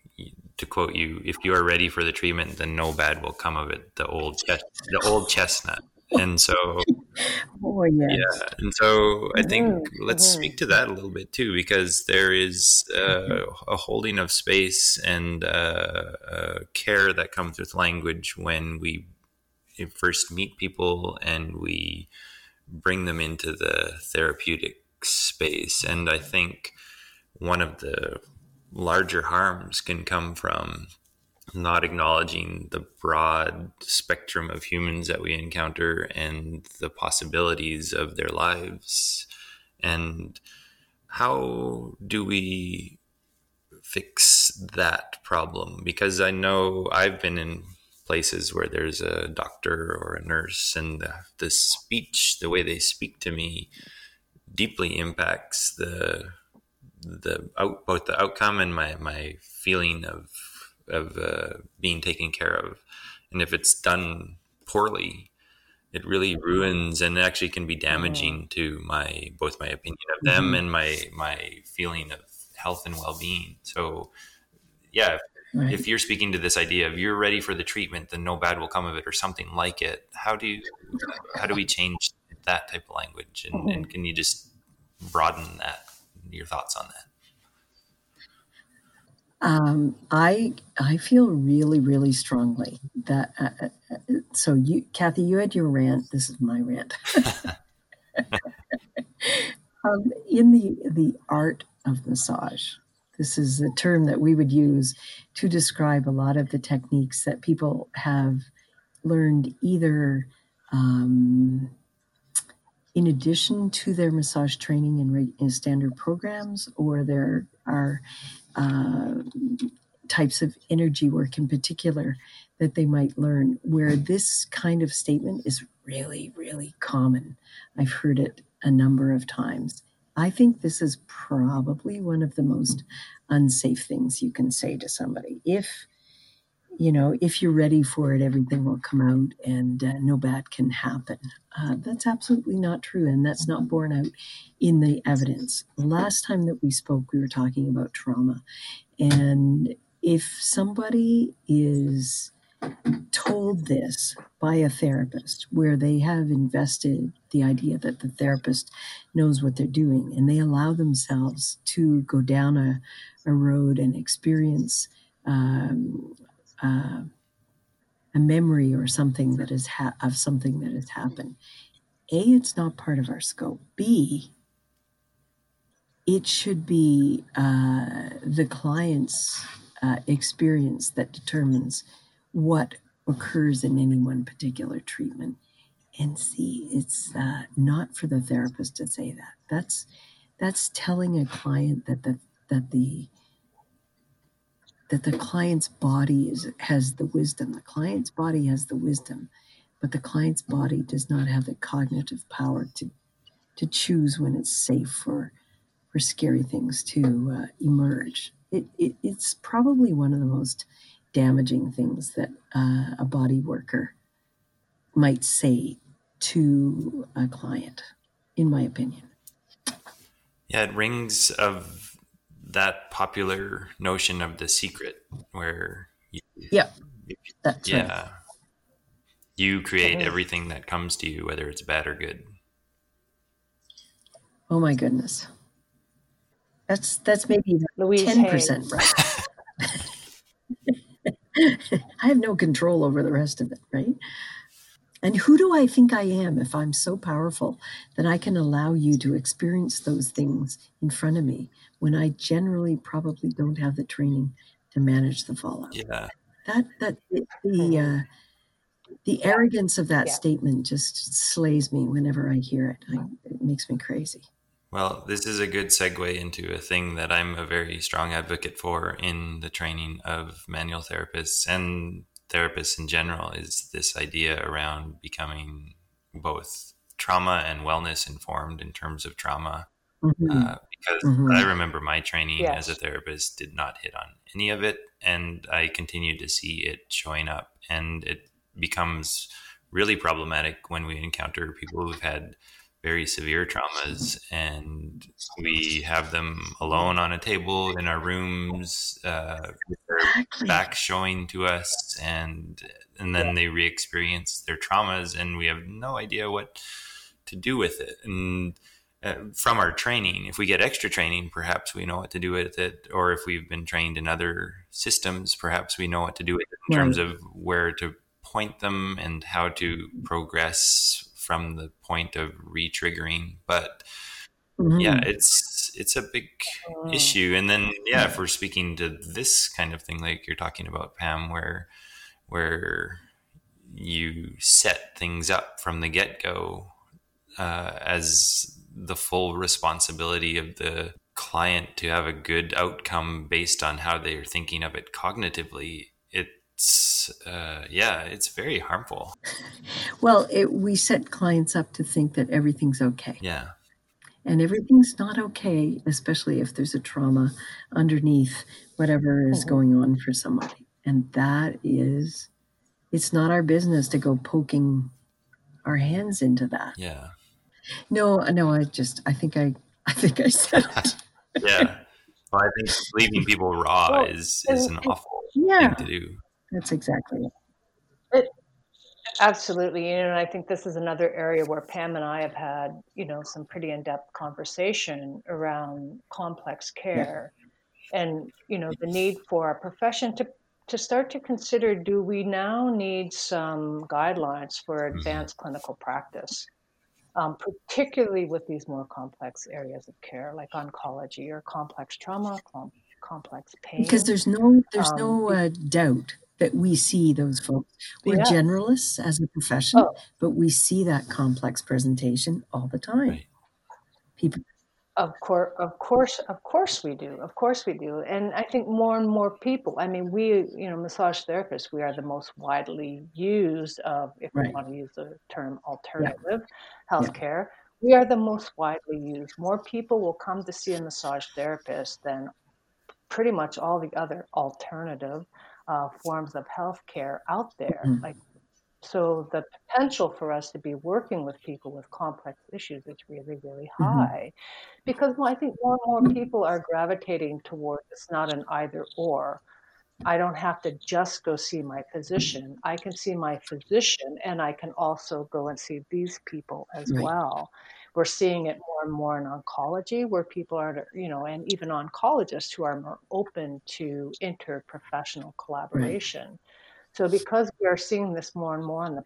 to quote you, if you are ready for the treatment, then no bad will come of it. The old the old chestnut. And so, oh, yes. yeah. And so I think mm-hmm. let's mm-hmm. speak to that a little bit too, because there is uh, a holding of space and uh, uh, care that comes with language when we first meet people and we bring them into the therapeutic space. And I think one of the larger harms can come from not acknowledging the broad spectrum of humans that we encounter and the possibilities of their lives. And how do we fix that problem? Because I know I've been in places where there's a doctor or a nurse, and the, the speech, the way they speak to me, deeply impacts the the out, both the outcome and my my feeling of of uh, being taken care of. And if it's done poorly, it really ruins and actually can be damaging to my both my opinion of them mm-hmm. and my my feeling of health and well being. So, yeah. Right. If you're speaking to this idea of you're ready for the treatment, then no bad will come of it, or something like it. How do you, how do we change that type of language, and, mm-hmm. and can you just broaden that? Your thoughts on that. Um, I I feel really really strongly that. Uh, uh, so you, Kathy, you had your rant. This is my rant. Um, in the the art of massage, this is a term that we would use to describe a lot of the techniques that people have learned either um, in addition to their massage training and, standard programs, or there are uh, types of energy work in particular that they might learn, where this kind of statement is really, really common. I've heard it a number of times. I think this is probably one of the most unsafe things you can say to somebody. If you know, if you're ready for it, everything will come out and uh, no bad can happen. Uh, that's absolutely not true, and that's not borne out in the evidence. The last time that we spoke, we were talking about trauma. And if somebody is told this by a therapist where they have invested the idea that the therapist knows what they're doing and they allow themselves to go down a, a road and experience um, uh, a memory or something that is ha- of something that has happened a it's not part of our scope b it should be uh, the client's uh, experience that determines what occurs in any one particular treatment. And C, it's uh, not for the therapist to say that. That's that's telling a client that the that the that the client's body is has the wisdom. The client's body has the wisdom, but the client's body does not have the cognitive power to to choose when it's safe for for scary things to uh, emerge. It, it, it's probably one of the most damaging things that uh, a body worker might say to a client, in my opinion. Yeah, it rings of that popular notion of the secret where you, yeah, that's yeah, right. you create everything that comes to you, whether it's bad or good. Oh my goodness, that's that's maybe ten percent right. I have no control over the rest of it, right? And who do I think I am if I'm so powerful that I can allow you to experience those things in front of me when I generally probably don't have the training to manage the fallout? Yeah. That that the the, uh, the arrogance of that yeah. statement just slays me whenever I hear it. I, it makes me crazy. Well, this is a good segue into a thing that I'm a very strong advocate for in the training of manual therapists and therapists in general is this idea around becoming both trauma and wellness informed in terms of trauma. Mm-hmm. Uh, because mm-hmm. I remember my training yes. as a therapist did not hit on any of it. And I continue to see it showing up. And it becomes really problematic when we encounter people who've had very severe traumas and we have them alone on a table in our rooms uh, with their exactly. back showing to us and and then they re-experience their traumas and we have no idea what to do with it and from our training if we get extra training perhaps we know what to do with it or if we've been trained in other systems perhaps we know what to do with it in right. terms of where to point them and how to progress from the point of re-triggering but mm-hmm. yeah it's it's a big oh. issue and then yeah if we're speaking to this kind of thing like you're talking about pam where where you set things up from the get-go uh, as the full responsibility of the client to have a good outcome based on how they are thinking of it cognitively it's uh, yeah, it's very harmful. Well, it, we set clients up to think that everything's okay. Yeah. And everything's not okay, especially if there's a trauma underneath whatever is mm-hmm. going on for somebody. And that is, it's not our business to go poking our hands into that. Yeah. No, no, I just, I think I, I think I said it. yeah. Well, I think leaving people raw well, is, is an awful yeah. thing to do. That's exactly it. it absolutely. You know, and I think this is another area where Pam and I have had, you know, some pretty in-depth conversation around complex care yeah. and, you know, the need for our profession to to start to consider do we now need some guidelines for mm-hmm. advanced mm-hmm. clinical practice? Um, particularly with these more complex areas of care, like oncology or complex trauma, com- complex pain. Because there's no there's um, no uh, doubt that we see those folks. We're yeah. generalists as a profession, oh. but we see that complex presentation all the time. Right. People of course, of course, of course we do. Of course we do. And I think more and more people. I mean, we, you know, massage therapists, we are the most widely used of, if right. we want to use the term alternative yeah. healthcare. Yeah. We are the most widely used. More people will come to see a massage therapist than pretty much all the other alternative uh, forms of healthcare out there. Mm-hmm. Like so the potential for us to be working with people with complex issues is really, really mm-hmm. high. Mm-hmm. Because well, I think more and more people are gravitating towards it's not an either or. I don't have to just go see my physician. I can see my physician and I can also go and see these people as right. well. We're seeing it more and more in oncology where people are, you know, and even oncologists who are more open to interprofessional collaboration. Right so because we are seeing this more and more in the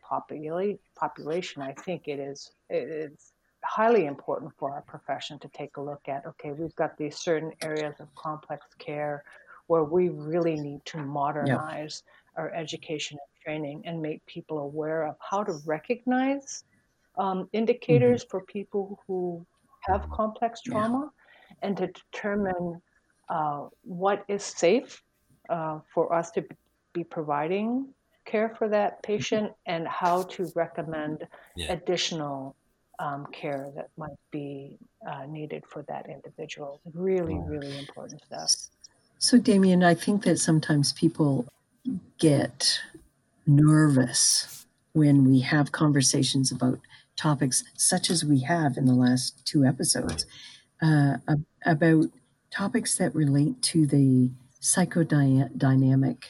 population, I think it is it is highly important for our profession to take a look at. Okay, we've got these certain areas of complex care where we really need to modernize yeah. our education and training and make people aware of how to recognize um, indicators mm-hmm. for people who have complex trauma yeah. and to determine uh, what is safe uh, for us to be providing care for that mm-hmm. patient and how to recommend yeah. additional um, care that might be uh, needed for that individual. Really, really important stuff. So, Damien, I think that sometimes people get nervous when we have conversations about topics such as we have in the last two episodes uh, about topics that relate to the psychodynamic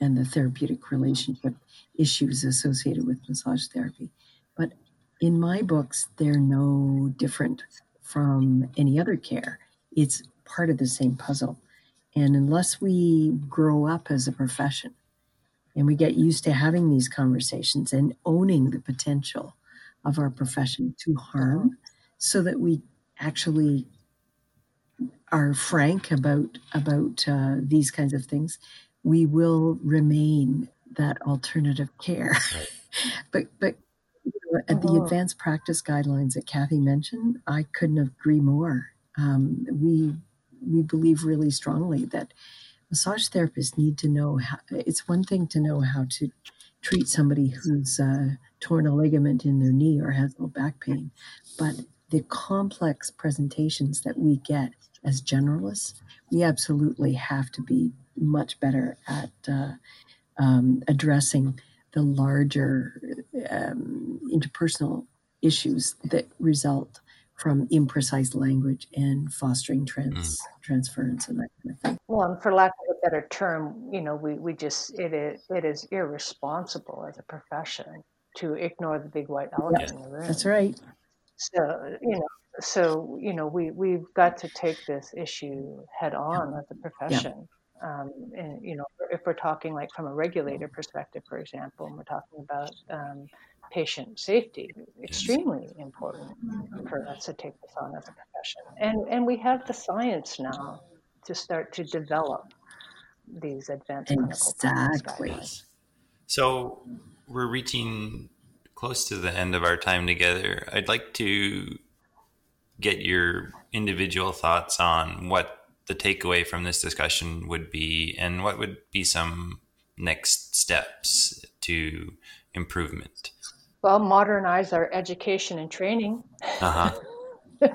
and the therapeutic relationship issues associated with massage therapy. But in my books, they're no different from any other care. It's part of the same puzzle. And unless we grow up as a profession and we get used to having these conversations and owning the potential of our profession to harm so that we actually are frank about about uh, these kinds of things we will remain that alternative care. Right. but but you know, at the uh-huh. advanced practice guidelines that Kathy mentioned, I couldn't agree more. Um, we we believe really strongly that massage therapists need to know how. It's one thing to know how to treat somebody who's uh, torn a ligament in their knee or has low back pain, but the complex presentations that we get as generalists, we absolutely have to be much better at uh, um, addressing the larger um, interpersonal issues that result from imprecise language and fostering trans mm. transference and that kind of thing. Well, and for lack of a better term, you know, we, we just it is it is irresponsible as a profession to ignore the big white elephant in the room. That's right. So you know, so you know, we we've got to take this issue head on yeah. as a profession. Um, and, you know, if we're talking like from a regulator perspective, for example, and we're talking about um, patient safety, extremely important for us to take this on as a profession. And and we have the science now to start to develop these advanced exactly. So we're reaching close to the end of our time together. I'd like to get your individual thoughts on what the takeaway from this discussion would be, and what would be some next steps to improvement? Well, modernize our education and training. Uh-huh.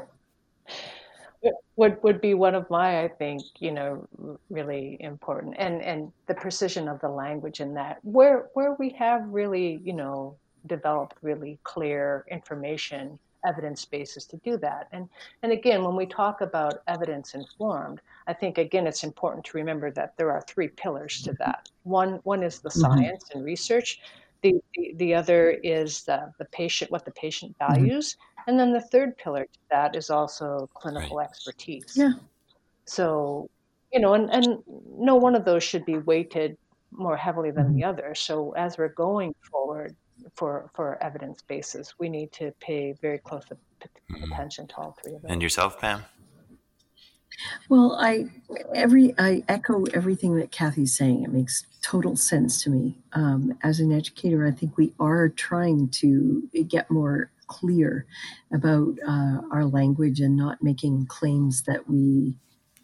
would would be one of my, I think, you know, really important, and and the precision of the language in that, where where we have really, you know, developed really clear information evidence basis to do that. And and again, when we talk about evidence informed, I think again it's important to remember that there are three pillars to that. One one is the mm-hmm. science and research. The, the, the other is the, the patient, what the patient mm-hmm. values. Mm-hmm. And then the third pillar to that is also clinical right. expertise. Yeah. So, you know, and, and no one of those should be weighted more heavily than mm-hmm. the other. So as we're going forward, for for evidence bases. We need to pay very close Mhm. attention to all three of them. And yourself, Pam? Well, I every I echo everything that Kathy's saying. It makes total sense to me. Um, as an educator, I think we are trying to get more clear about uh, our language and not making claims that we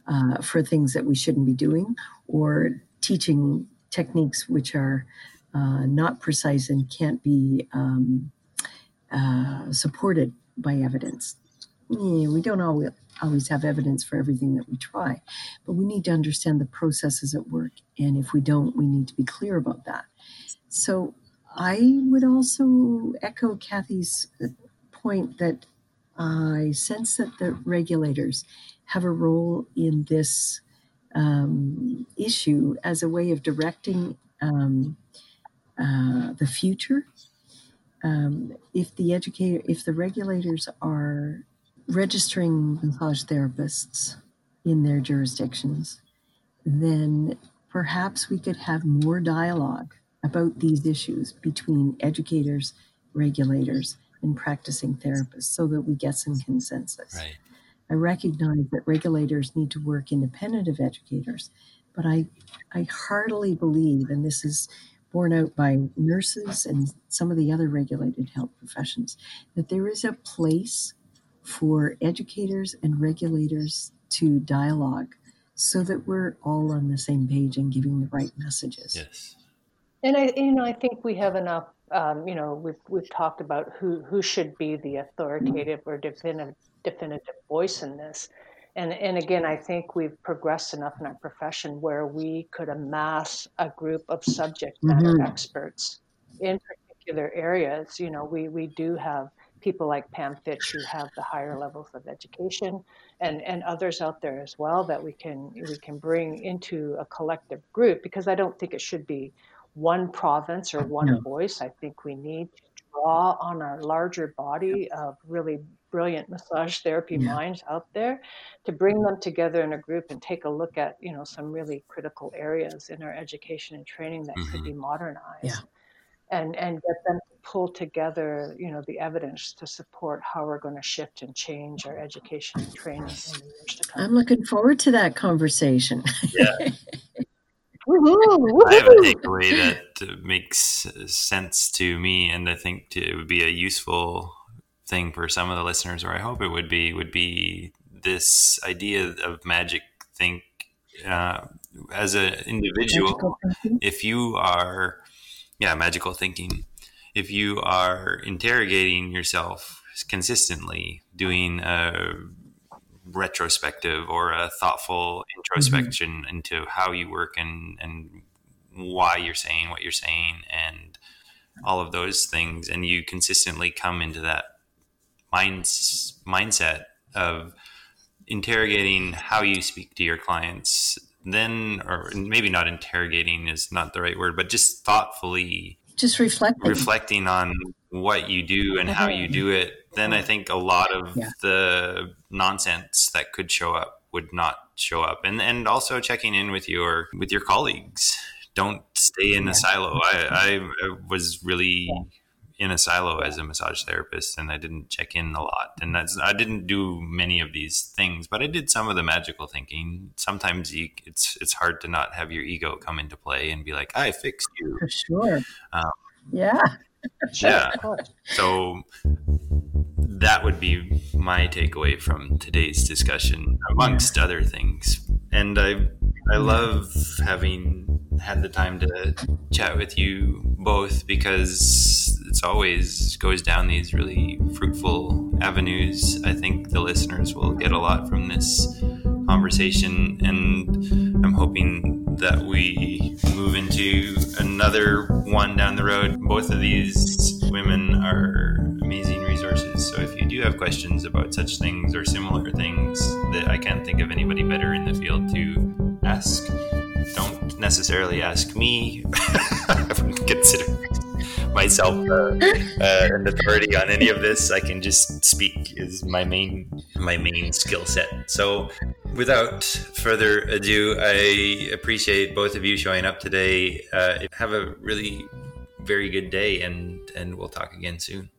uh, for things that we shouldn't be doing or teaching techniques which are uh, not precise and can't be um, uh, supported by evidence. Yeah, we don't always always have evidence for everything that we try, but we need to understand the processes at work. And if we don't, we need to be clear about that. So I would also echo Kathy's uh, point that I sense that the regulators have a role in this um, issue as a way of directing um, uh, the future. Um, if the educator, if the regulators are registering massage therapists in their jurisdictions, then perhaps we could have more dialogue about these issues between educators, regulators, and practicing therapists so that we get some consensus. Right. I recognize that regulators need to work independent of educators, but I, I heartily believe, and this is borne out by nurses and some of the other regulated health professions, that there is a place for educators and regulators to dialogue so that we're all on the same page and giving the right messages. Yes. And I, you know, I think we have enough. Um, you know, we've we've talked about who who should be the authoritative or definitive definitive voice in this, and and again, I think we've progressed enough in our profession where we could amass a group of subject matter Mhm. experts in particular areas. You know, we we do have people like Pam Fitch who have the higher levels of education, and and others out there as well that we can we can bring into a collective group because I don't think it should be one province or one No. voice. I think we need to draw on our larger body of really brilliant massage therapy Yeah. minds out there to bring them together in a group and take a look at you know some really critical areas in our education and training that could Mhm. be modernized Yeah. and and get them to pull together you know the evidence to support how we're going to shift and change our education and training in the years to come I'm looking forward to that conversation. Yeah. Woohoo, I have a takeaway that uh, makes sense to me, and I think it would be a useful thing for some of the listeners, or I hope it would be, would be this idea of magic think uh, as an individual. If you are, yeah, magical thinking. If you are interrogating yourself consistently, doing a retrospective or a thoughtful introspection into how you work and and why you're saying what you're saying and all of those things and you consistently come into that minds, mindset of interrogating how you speak to your clients then or maybe not interrogating is not the right word but just thoughtfully Just reflecting. reflecting on what you do and how you do it, then I think a lot of Yeah. the nonsense that could show up would not show up. And and also checking in with your with your colleagues. Don't stay in Yeah. a silo. I, I was really in a silo as a massage therapist and I didn't check in a lot. And that's I didn't do many of these things, but I did some of the magical thinking. Sometimes you, it's it's hard to not have your ego come into play and be like, I fixed you. For sure. Um, yeah. Yeah. So that would be my takeaway from today's discussion, amongst other things. And I, I love having had the time to chat with you both because it's always goes down these really fruitful avenues. I think the listeners will get a lot from this conversation, and I'm hoping that we move into another one down the road. Both of these women are amazing resources. So if you do have questions about such things or similar things that I can't think of anybody better in the field to ask, don't necessarily ask me. I wouldn't consider myself uh, uh, an authority on any of this. I can just speak is my main my main skill set. So without further ado, I appreciate both of you showing up today. Uh, have a really very good day, and and we'll talk again soon.